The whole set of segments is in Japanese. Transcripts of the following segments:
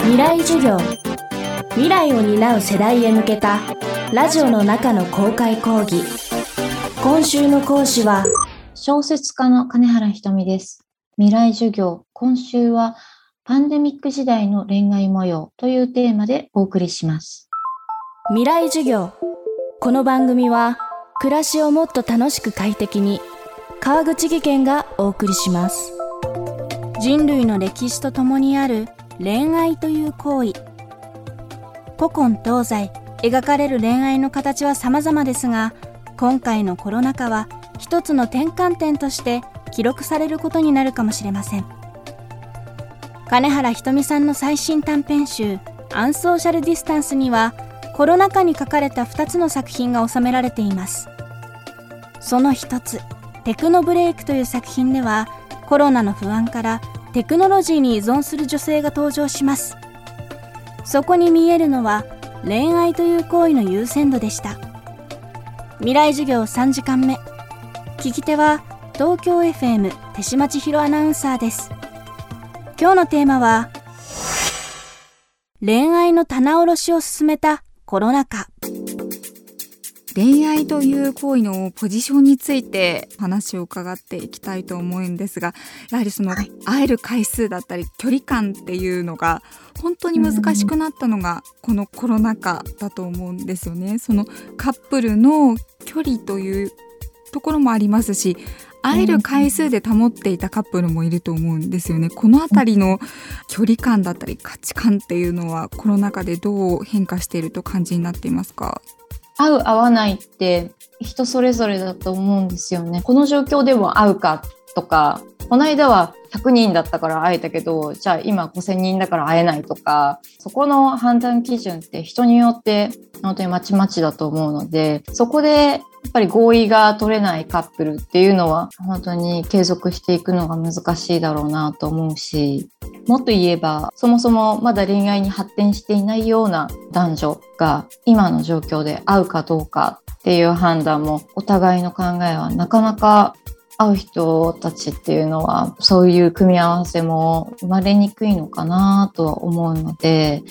未来授業。未来を担う世代へ向けたラジオの中の公開講義。今週の講師は小説家の金原ひとみです。未来授業。今週はパンデミック時代の恋愛模様。というテーマでお送りします。未来授業。この番組は暮らしをもっと楽しく快適に川口義賢がお送りします。人類の歴史とともにある恋愛という行為。古今東西描かれる恋愛の形は様々ですが今回のコロナ禍は一つの転換点として記録されることになるかもしれません。金原ひとみさんの最新短編集「アンソーシャルディスタンス」にはコロナ禍に書かれた2つの作品が収められています。その一つ「テクノブレイク」という作品ではコロナの不安からテクノロジーに依存する女性が登場します。そこに見えるのは恋愛という行為の優先度でした。未来授業3時間目。聞き手は東京 FM 手島千尋アナウンサーです。今日のテーマは恋愛の棚卸しを進めたコロナ禍。恋愛という行為のポジションについて話を伺っていきたいと思うんですがやはりその会える回数だったり距離感っていうのが本当に難しくなったのがこのコロナ禍だと思うんですよね。そのカップルの距離というところもありますし会える回数で保っていたカップルもいると思うんですよね。この辺りの距離感だったり価値観っていうのはコロナ禍でどう変化していると感じになっていますか？合う合わないって人それぞれだと思うんですよね。この状況でも合うかとか、この間は100人だったから会えたけど、じゃあ今5000人だから会えないとか、そこの判断基準って人によって本当にまちまちだと思うので、そこでっぱり合意が取れないカップルっていうのは本当に継続していくのが難しいだろうなと思うし、もっと言えば、そもそもまだ恋愛に発展していないような男女が今の状況で会うかどうかっていう判断もお互いの考えはなかなか会う人たちっていうのはそういう組み合わせも生まれにくいのかなとは思うので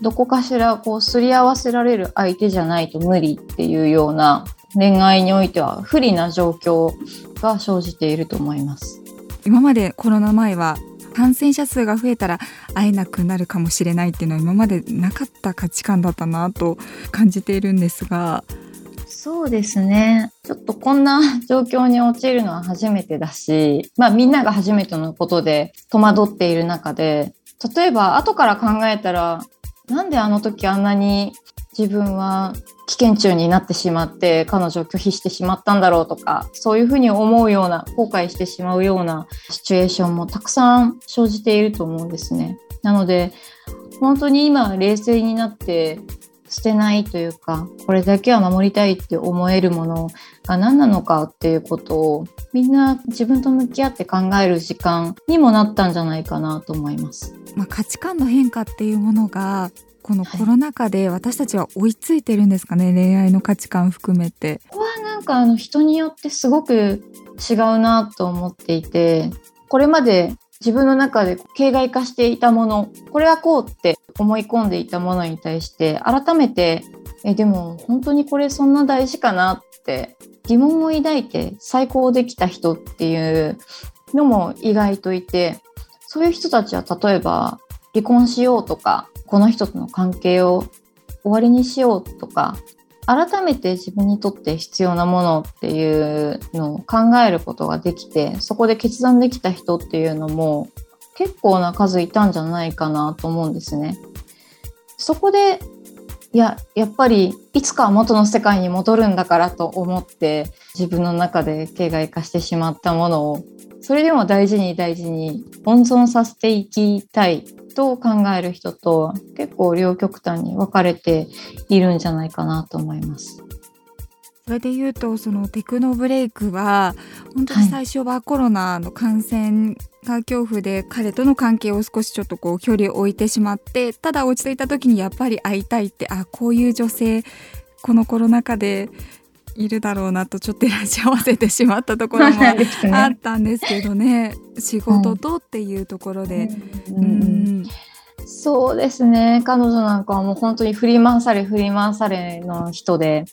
どこかしらこうすり合わせられる相手じゃないと無理っていうような恋愛においては不利な状況が生じていると思います。今までコロナ前は感染者数が増えたら会えなくなるかもしれないっていうのは今までなかった価値観だったなと感じているんですが。そうですね。ちょっとこんな状況に陥るのは初めてだし、まあ、みんなが初めてのことで戸惑っている中で例えば後から考えたらなんであの時あんなに自分は危険中になってしまって彼女を拒否してしまったんだろうとかそういうふうに思うような後悔してしまうようなシチュエーションもたくさん生じていると思うんですね。なので本当に今冷静になって捨てないというかこれだけは守りたいって思えるものが何なのかっていうことをみんな自分と向き合って考える時間にもなったんじゃないかなと思います。まあ、価値観の変化っていうものがこのコロナ禍で私たちは追いついてるんですかね、はい、恋愛の価値観含めて。ここはなんかあの人によってすごく違うなと思っていてこれまで自分の中で形骸化していたものこれはこうって思い込んでいたものに対して改めてえでも本当にこれそんな大事かなって疑問を抱いて再考できた人っていうのも意外といてそういう人たちは例えば離婚しようとかこの人との関係を終わりにしようとか改めて自分にとって必要なものっていうのを考えることができてそこで決断できた人っていうのも結構な数いたんじゃないかなと思うんですね。そこでいややっぱりいつかは元の世界に戻るんだからと思って自分の中で形骸化してしまったものをそれでも大事に大事に温存させていきたいと考える人と結構両極端に分かれているんじゃないかなと思います。それで言うとそのテクノブレイクは本当に最初はコロナの感染が恐怖で彼との関係を少しちょっとこう距離を置いてしまってただ落ち着いた時にやっぱり会いたいってあこういう女性このコロナ禍でいるだろうなとちょっと照らし合わせてしまったところも あったんですけどね仕事とっていうところで。うん。そうですね。彼女なんかはもう本当に振り回され振り回されの人で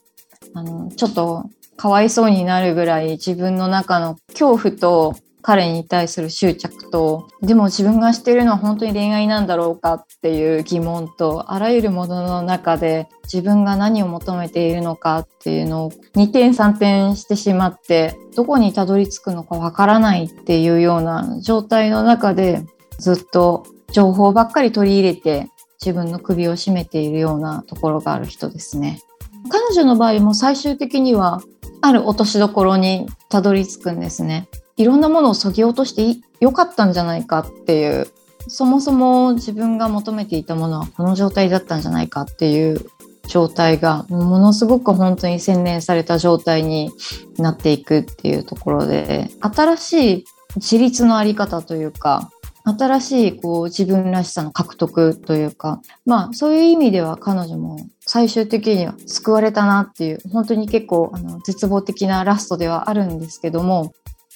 あのちょっとかわいそうになるぐらい自分の中の恐怖と彼に対する執着とでも自分がしてるのは本当に恋愛なんだろうかっていう疑問とあらゆるものの中で自分が何を求めているのかっていうのを2点3点してしまってどこにたどり着くのかわからないっていうような状態の中でずっと情報ばっかり取り入れて自分の首を絞めているようなところがある人ですね。彼女の場合も最終的にはある落としどころにたどり着くんですね。いろんなものをそぎ落としてよかったんじゃないかっていうそもそも自分が求めていたものはこの状態だったんじゃないかっていう状態がものすごく本当に洗練された状態になっていくっていうところで新しい自立のあり方というか新しいこう自分らしさの獲得というかまあそういう意味では彼女も最終的には救われたなっていう本当に結構あの絶望的なラストではあるんですけども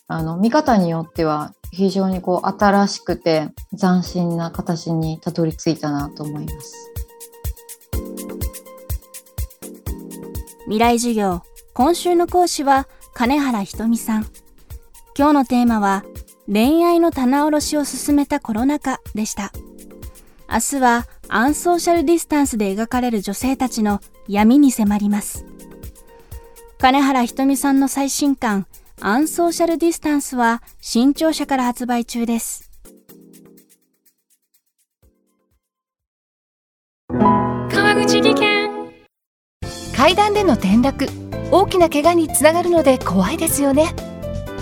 あの見方によっては非常にこう新しくて斬新な形にたどり着いたなと思います。未来授業今週の講師は金原ひとみさん。今日のテーマは恋愛の棚卸しを進めたコロナ禍でした。明日はアンソーシャルディスタンスで描かれる女性たちの闇に迫ります。金原ひとみさんの最新刊アンソーシャルディスタンスは新潮社から発売中です。川口技研階段での転落大きな怪我につながるので怖いですよね